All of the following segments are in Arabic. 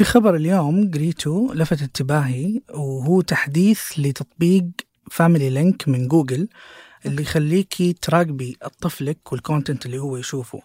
في خبر اليوم قريته لفت انتباهي وهو تحديث لتطبيق Family Link من جوجل اللي يخليكي تراقبي طفلك وال content اللي هو يشوفه.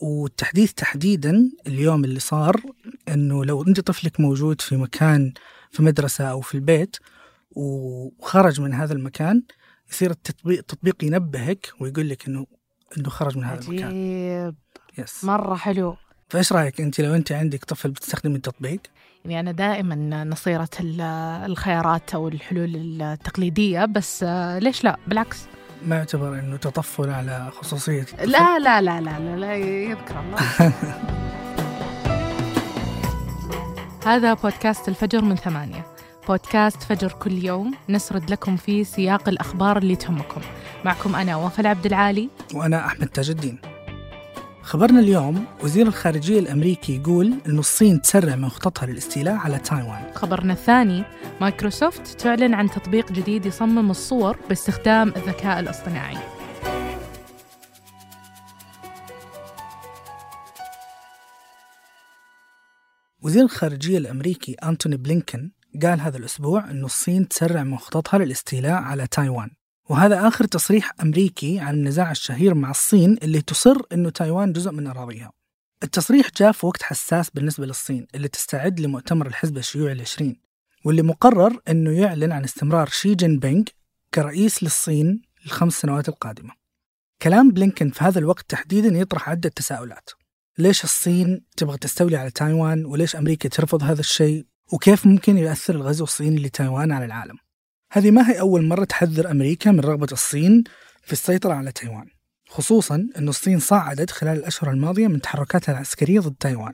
والتحديث تحديدا اليوم اللي صار إنه لو أنت طفلك موجود في مكان في مدرسة أو في البيت وخرج من هذا المكان يصير التطبيق التطبيق ينبهك ويقول لك انه إنه خرج من هذا عجيب. المكان يس مرة حلو. فايش رأيك أنت لو أنت عندك طفل بتستخدمي التطبيق يعني أنا دائما نصيرة ال- الخيارات أو الحلول التقليدية بس آه، ليش لا؟ بالعكس. ما يعتبر إنه تطفل على خصوصية الطفل؟ لا لا لا لا لا, لا يذكر الله. هذا بودكاست الفجر من ثمانية. بودكاست فجر كل يوم نسرد لكم فيه سياق الأخبار اللي تهمكم. معكم أنا وفاء عبد العالي. وأنا أحمد تاج الدين. خبرنا اليوم وزير الخارجية الأمريكي يقول إنه الصين تسرع من خططها للاستيلاء على تايوان. خبرنا الثاني مايكروسوفت تعلن عن تطبيق جديد يصمم الصور باستخدام الذكاء الاصطناعي. وزير الخارجية الأمريكي أنتوني بلينكن قال هذا الأسبوع أن الصين تسرع من خططها للاستيلاء على تايوان. وهذا آخر تصريح أمريكي عن النزاع الشهير مع الصين اللي تصر أنه تايوان جزء من أراضيها. التصريح جاء في وقت حساس بالنسبة للصين اللي تستعد لمؤتمر الحزب الشيوعي العشرين واللي مقرر أنه يعلن عن استمرار شي جين بينغ كرئيس للصين للخمس سنوات القادمة. كلام بلينكن في هذا الوقت تحديدا يطرح عدة تساؤلات. ليش الصين تبغى تستولي على تايوان؟ وليش أمريكا ترفض هذا الشيء؟ وكيف ممكن يؤثر الغزو الصيني لتايوان على العالم؟ هذه ما هي أول مرة تحذر أمريكا من رغبة الصين في السيطرة على تايوان خصوصا أن الصين صعدت خلال الأشهر الماضية من تحركاتها العسكرية ضد تايوان.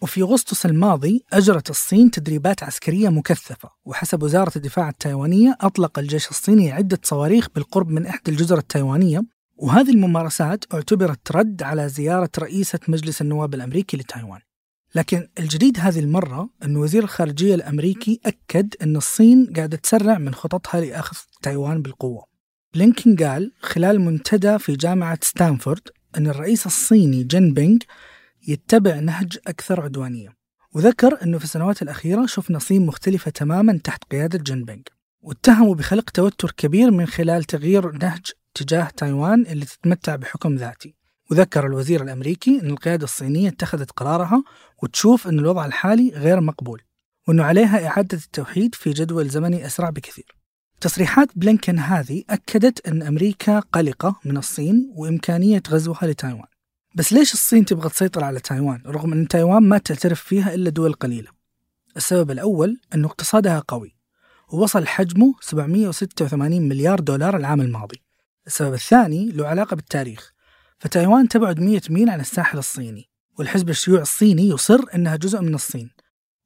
وفي أغسطس الماضي أجرت الصين تدريبات عسكرية مكثفة وحسب وزارة الدفاع التايوانية أطلق الجيش الصيني عدة صواريخ بالقرب من إحدى الجزر التايوانية. وهذه الممارسات اعتبرت رد على زيارة رئيسة مجلس النواب الأمريكي لتايوان. لكن الجديد هذه المرة أن وزير الخارجية الأمريكي أكد أن الصين قاعدة تسرع من خططها لأخذ تايوان بالقوة. بلينكن قال خلال منتدى في جامعة ستانفورد أن الرئيس الصيني جين بينغ يتبع نهج أكثر عدوانية. وذكر أنه في السنوات الأخيرة شفنا صين مختلفة تماما تحت قيادة جين بينغ. واتهمه بخلق توتر كبير من خلال تغيير نهجه تجاه تايوان اللي تتمتع بحكم ذاتي. وذكر الوزير الأمريكي أن القيادة الصينية اتخذت قرارها وتشوف أن الوضع الحالي غير مقبول وأنه عليها إعادة التوحيد في جدول زمني أسرع بكثير. تصريحات بلينكن هذه أكدت أن أمريكا قلقة من الصين وإمكانية غزوها لتايوان. بس ليش الصين تبغى تسيطر على تايوان رغم أن تايوان ما تعترف فيها إلا دول قليلة؟ السبب الأول أنه اقتصادها قوي ووصل حجمه 786 مليار دولار العام الماضي. السبب الثاني له علاقة بالتاريخ فتايوان تبعد 100 ميل عن الساحل الصيني والحزب الشيوعي الصيني يصر أنها جزء من الصين.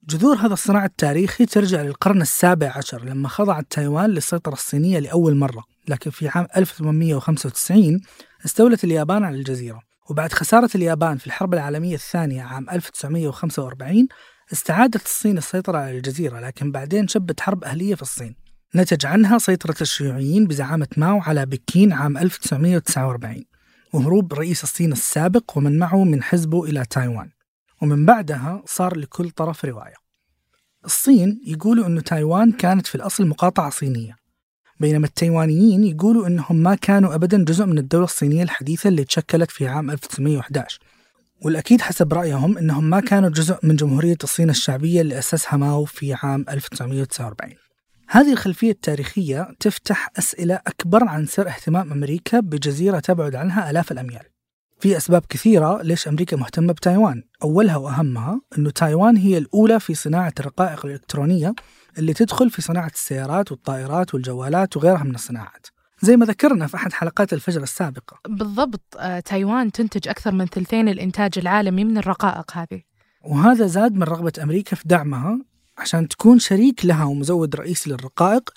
جذور هذا الصراع التاريخي ترجع للقرن السابع عشر لما خضعت تايوان للسيطرة الصينية لأول مرة لكن في عام 1895 استولت اليابان على الجزيرة. وبعد خسارة اليابان في الحرب العالمية الثانية عام 1945 استعادت الصين السيطرة على الجزيرة لكن بعدين شبت حرب أهلية في الصين. نتج عنها سيطرة الشيوعيين بزعامة ماو على بكين عام 1949 وهروب رئيس الصين السابق ومن معه من حزبه إلى تايوان. ومن بعدها صار لكل طرف رواية. الصين يقولوا أن تايوان كانت في الأصل مقاطعة صينية بينما التايوانيين يقولوا أنهم ما كانوا أبدا جزء من الدولة الصينية الحديثة اللي تشكلت في عام 1911 والأكيد حسب رأيهم أنهم ما كانوا جزء من جمهورية الصين الشعبية اللي أسسها ماو في عام 1949 هذه الخلفية التاريخية تفتح أسئلة أكبر عن سر اهتمام أمريكا بجزيرة تبعد عنها آلاف الأميال. في أسباب كثيرة ليش أمريكا مهتمة بتايوان. أولها وأهمها أنه تايوان هي الأولى في صناعة الرقائق الإلكترونية اللي تدخل في صناعة السيارات والطائرات والجوالات وغيرها من الصناعات. زي ما ذكرنا في أحد حلقات الفجر السابقة. بالضبط آه، تايوان تنتج أكثر من ثلثين الإنتاج العالمي من الرقائق هذه. وهذا زاد من رغبة أمريكا في دعمها عشان تكون شريك لها ومزود رئيسي للرقائق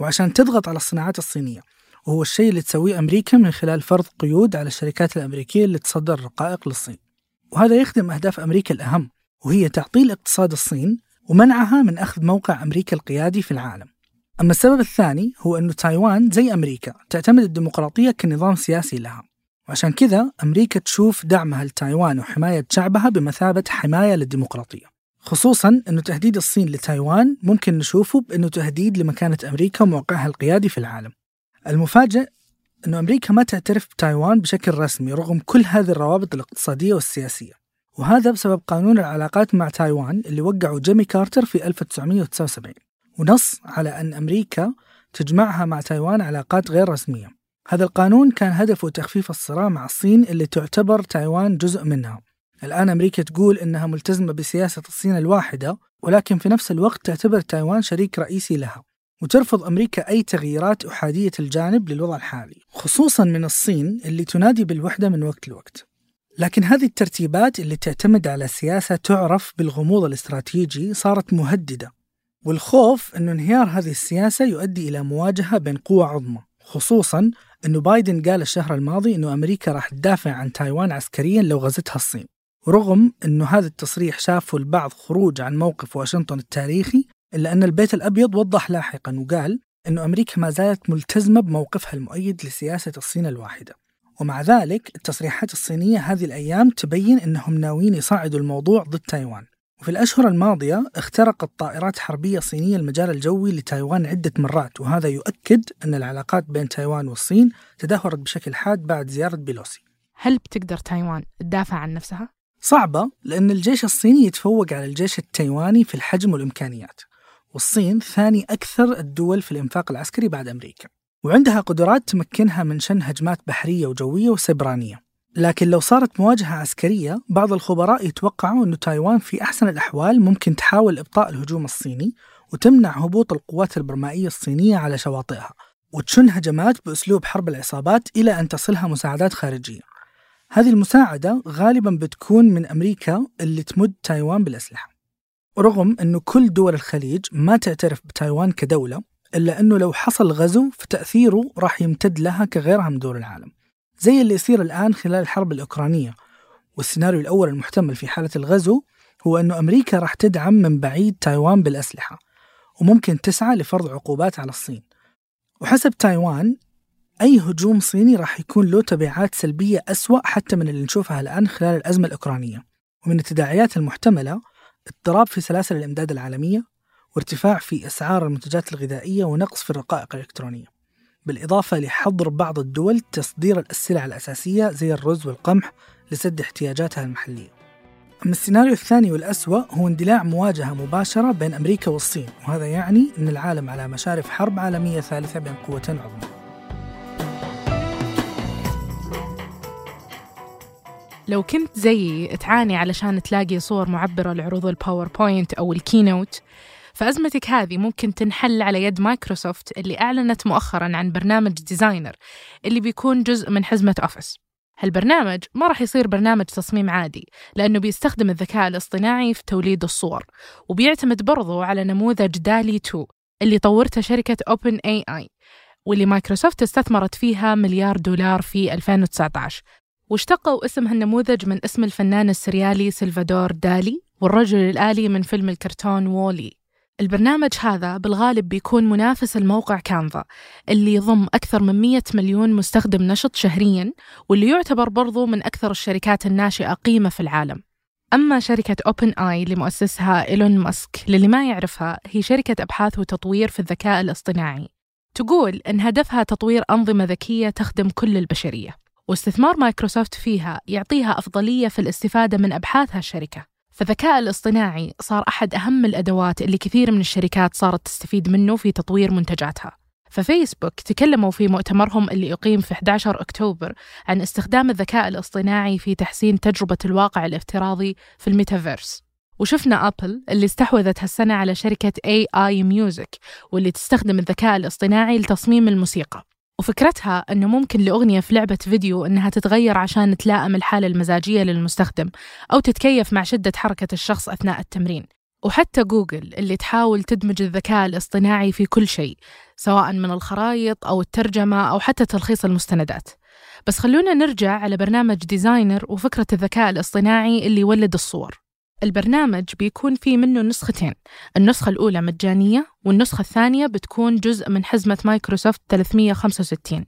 وعشان تضغط على الصناعات الصينية. وهو الشيء اللي تسويه أمريكا من خلال فرض قيود على الشركات الأمريكية اللي تصدر الرقائق للصين. وهذا يخدم أهداف أمريكا الأهم وهي تعطيل اقتصاد الصين ومنعها من أخذ موقع أمريكا القيادي في العالم. أما السبب الثاني هو أن تايوان زي أمريكا تعتمد الديمقراطية كنظام سياسي لها. وعشان كذا أمريكا تشوف دعمها لتايوان وحماية شعبها بمثابة حماية للديمقراطية. خصوصا أنه تهديد الصين لتايوان ممكن نشوفه بأنه تهديد لمكانة أمريكا وموقعها القيادي في العالم. المفاجئ أنه أمريكا ما تعترف بتايوان بشكل رسمي رغم كل هذه الروابط الاقتصادية والسياسية. وهذا بسبب قانون العلاقات مع تايوان اللي وقعه جيمي كارتر في 1979 ونص على أن أمريكا تجمعها مع تايوان علاقات غير رسمية. هذا القانون كان هدفه تخفيف الصراع مع الصين اللي تعتبر تايوان جزء منها. الآن أمريكا تقول إنها ملتزمة بسياسة الصين الواحدة ولكن في نفس الوقت تعتبر تايوان شريك رئيسي لها وترفض أمريكا أي تغييرات أحادية الجانب للوضع الحالي خصوصا من الصين اللي تنادي بالوحدة من وقت لوقت. لكن هذه الترتيبات اللي تعتمد على سياسة تعرف بالغموض الاستراتيجي صارت مهددة والخوف أن انهيار هذه السياسة يؤدي إلى مواجهة بين قوى عظمى خصوصا أنه بايدن قال الشهر الماضي أنه أمريكا راح تدافع عن تايوان عسكريا لو غزتها الصين. ورغم أنه هذا التصريح شافه البعض خروج عن موقف واشنطن التاريخي إلا أن البيت الأبيض وضح لاحقا وقال أنه أمريكا ما زالت ملتزمة بموقفها المؤيد لسياسة الصين الواحدة. ومع ذلك التصريحات الصينية هذه الأيام تبين أنهم ناويين يصعدوا الموضوع ضد تايوان. وفي الأشهر الماضية اخترقت طائرات حربية صينية المجال الجوي لتايوان عدة مرات وهذا يؤكد أن العلاقات بين تايوان والصين تدهورت بشكل حاد بعد زيارة بيلوسي. هل بتقدر تايوان تدافع عن نفسها؟ صعبة لأن الجيش الصيني يتفوق على الجيش التايواني في الحجم والإمكانيات والصين ثاني أكثر الدول في الإنفاق العسكري بعد أمريكا. وعندها قدرات تمكنها من شن هجمات بحرية وجوية وسيبرانية. لكن لو صارت مواجهة عسكرية بعض الخبراء يتوقعوا أن تايوان في أحسن الأحوال ممكن تحاول إبطاء الهجوم الصيني وتمنع هبوط القوات البرمائية الصينية على شواطئها وتشن هجمات بأسلوب حرب العصابات إلى أن تصلها مساعدات خارجية. هذه المساعدة غالبا بتكون من أمريكا اللي تمد تايوان بالأسلحة. رغم أنه كل دول الخليج ما تعترف بتايوان كدولة إلا أنه لو حصل غزو فتأثيره راح يمتد لها كغيرها من دول العالم. زي اللي يصير الآن خلال الحرب الأوكرانية. والسيناريو الأول المحتمل في حالة الغزو هو أنه أمريكا راح تدعم من بعيد تايوان بالأسلحة وممكن تسعى لفرض عقوبات على الصين. وحسب تايوان أي هجوم صيني راح يكون له تبعات سلبية أسوأ حتى من اللي نشوفها الآن خلال الأزمة الأوكرانية. ومن التداعيات المحتملة اضطراب في سلاسل الإمداد العالمية وارتفاع في أسعار المنتجات الغذائية ونقص في الرقائق الإلكترونية. بالإضافة لحظر بعض الدول تصدير السلع الأساسية زي الرز والقمح لسد احتياجاتها المحلية. أما السيناريو الثاني والأسوأ هو اندلاع مواجهة مباشرة بين أمريكا والصين وهذا يعني أن العالم على مشارف حرب عالمية ثالثة بين قوتين عظمى. لو كنت زيي تعاني علشان تلاقي صور معبرة لعروض ال PowerPoint أو ال Keynote فأزمتك هذه ممكن تنحل على يد مايكروسوفت اللي أعلنت مؤخرا عن برنامج Designer اللي بيكون جزء من حزمة Office هالبرنامج ما راح يصير برنامج تصميم عادي لأنه بيستخدم الذكاء الاصطناعي في توليد الصور وبيعتمد برضو على نموذج DALL-E 2 اللي طورته شركة Open AI واللي مايكروسوفت استثمرت فيها مليار دولار في 2019 واشتقوا اسم هالنموذج من اسم الفنان السريالي سلفادور دالي والرجل الآلي من فيلم الكرتون وولي. البرنامج هذا بالغالب بيكون منافس الموقع كانفا اللي يضم أكثر من 100 مليون مستخدم نشط شهرياً واللي يعتبر برضو من أكثر الشركات الناشئة قيمة في العالم. أما شركة أوبن آي اللي مؤسسها إيلون ماسك للي ما يعرفها هي شركة أبحاث وتطوير في الذكاء الاصطناعي. تقول إن هدفها تطوير أنظمة ذكية تخدم كل البشرية. واستثمار مايكروسوفت فيها يعطيها أفضلية في الاستفادة من أبحاث هالشركة فالذكاء الاصطناعي صار أحد أهم الأدوات اللي كثير من الشركات صارت تستفيد منه في تطوير منتجاتها. ففيسبوك تكلموا في مؤتمرهم اللي أقيم في 11 أكتوبر عن استخدام الذكاء الاصطناعي في تحسين تجربة الواقع الافتراضي في الميتافيرس. وشفنا أبل اللي استحوذت هالسنة على شركة AI Music واللي تستخدم الذكاء الاصطناعي لتصميم الموسيقى. وفكرتها أنه ممكن لأغنية في لعبة فيديو أنها تتغير عشان تلائم الحالة المزاجية للمستخدم أو تتكيف مع شدة حركة الشخص أثناء التمرين. وحتى جوجل اللي تحاول تدمج الذكاء الاصطناعي في كل شيء سواء من الخرائط أو الترجمة أو حتى تلخيص المستندات. بس خلونا نرجع على برنامج Designer وفكرة الذكاء الاصطناعي اللي يولد الصور. البرنامج بيكون فيه منه نسختين. النسخة الأولى مجانية والنسخة الثانية بتكون جزء من حزمة مايكروسوفت 365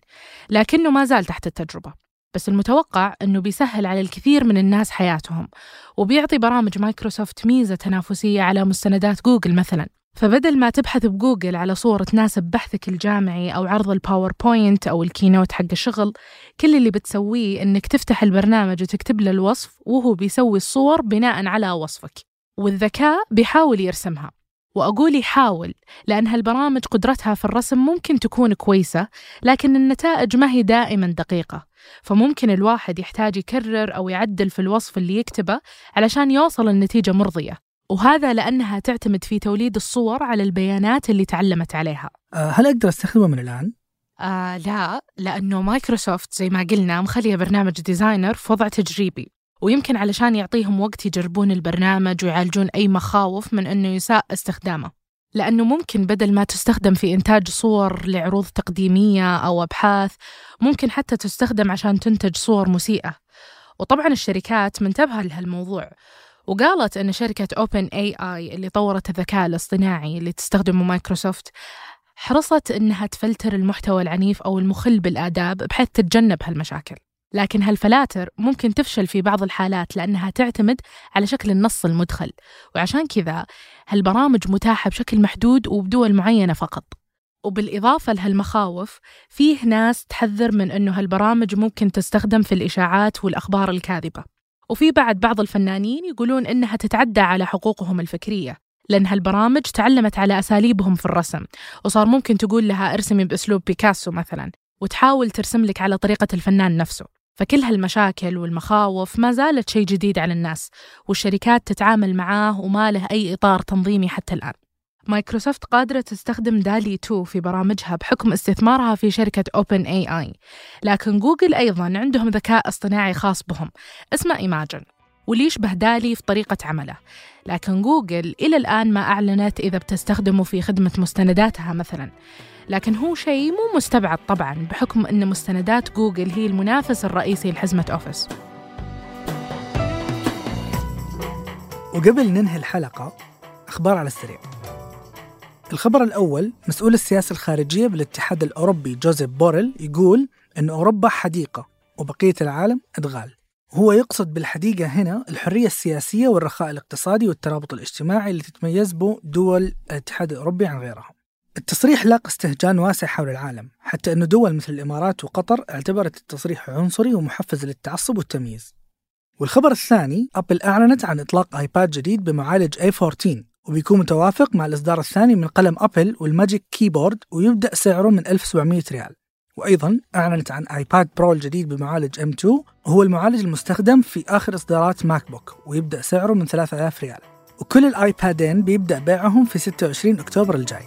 لكنه ما زال تحت التجربة. بس المتوقع أنه بيسهل على الكثير من الناس حياتهم وبيعطي برامج مايكروسوفت ميزة تنافسية على مستندات جوجل مثلا. فبدل ما تبحث بجوجل على صور تناسب بحثك الجامعي أو عرض ال PowerPoint أو ال Keynote حق الشغل كل اللي بتسويه إنك تفتح البرنامج وتكتب له الوصف وهو بيسوي الصور بناء على وصفك والذكاء بيحاول يرسمها. وأقول يحاول لأن هالبرامج قدرتها في الرسم ممكن تكون كويسة لكن النتائج ما هي دائما دقيقة. فممكن الواحد يحتاج يكرر أو يعدل في الوصف اللي يكتبه علشان يوصل لنتيجة مرضية. وهذا لأنها تعتمد في توليد الصور على البيانات اللي تعلمت عليها. آه، هل أقدر أستخدمه من الآن؟ آه لا لأنه مايكروسوفت زي ما قلنا مخلية برنامج Designer في وضع تجريبي ويمكن علشان يعطيهم وقت يجربون البرنامج ويعالجون أي مخاوف من أنه يساء استخدامه. لأنه ممكن بدل ما تستخدم في إنتاج صور لعروض تقديمية أو أبحاث ممكن حتى تستخدم عشان تنتج صور مسيئة. وطبعا الشركات منتبهة لهالموضوع. وقالت أن شركة Open AI اللي طورت الذكاء الاصطناعي اللي تستخدمه مايكروسوفت حرصت أنها تفلتر المحتوى العنيف أو المخل بالآداب بحيث تتجنب هالمشاكل. لكن هالفلاتر ممكن تفشل في بعض الحالات لأنها تعتمد على شكل النص المدخل وعشان كذا هالبرامج متاحة بشكل محدود وبدول معينة فقط. وبالإضافة لهالمخاوف فيه ناس تحذر من أنه هالبرامج ممكن تستخدم في الإشاعات والأخبار الكاذبة. وفي بعد بعض الفنانين يقولون إنها تتعدى على حقوقهم الفكرية لأن هالبرامج تعلمت على أساليبهم في الرسم وصار ممكن تقول لها ارسمي بأسلوب بيكاسو مثلا وتحاول ترسم لك على طريقة الفنان نفسه. فكل هالمشاكل والمخاوف ما زالت شيء جديد على الناس والشركات تتعامل معاه وما له أي إطار تنظيمي حتى الآن. مايكروسوفت قادرة تستخدم DALL-E 2 في برامجها بحكم استثمارها في شركة Open AI لكن جوجل أيضا عندهم ذكاء اصطناعي خاص بهم اسمه Imagen واللي يشبه DALL-E في طريقة عمله. لكن جوجل إلى الآن ما أعلنت إذا بتستخدمه في خدمة مستنداتها مثلا. لكن هو شيء مو مستبعد طبعا بحكم أن مستندات جوجل هي المنافس الرئيسي لحزمة Office. وقبل ننهي الحلقة أخبار على السريع. الخبر الأول مسؤول السياسة الخارجية بالاتحاد الأوروبي جوزيف بوريل يقول أن أوروبا حديقة وبقية العالم أدغال. هو يقصد بالحديقة هنا الحرية السياسية والرخاء الاقتصادي والترابط الاجتماعي اللي تتميز به دول الاتحاد الأوروبي عن غيرها التصريح لاقى استهجان واسع حول العالم حتى أن دول مثل الإمارات وقطر اعتبرت التصريح عنصري ومحفز للتعصب والتمييز. والخبر الثاني أبل أعلنت عن إطلاق iPad جديد بمعالج A14 وبيكون متوافق مع الإصدار الثاني من قلم أبل وال Magic Keyboard ويبدأ سعره من 1700 ريال. وأيضا أعلنت عن iPad Pro الجديد بمعالج M2 وهو المعالج المستخدم في آخر إصدارات MacBook ويبدأ سعره من 3000 ريال. وكل الآيبادين بيبدأ بيعهم في 26 أكتوبر الجاي.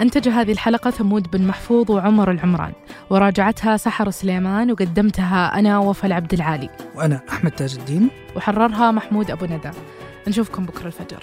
أنتج هذه الحلقة ثمود بن محفوظ وعمر العمران. وراجعتها سحر سليمان وقدمتها أنا وفاء عبد العالي. وأنا أحمد تاج الدين. وحررها محمود أبو ندى. نشوفكم بكرة الفجر.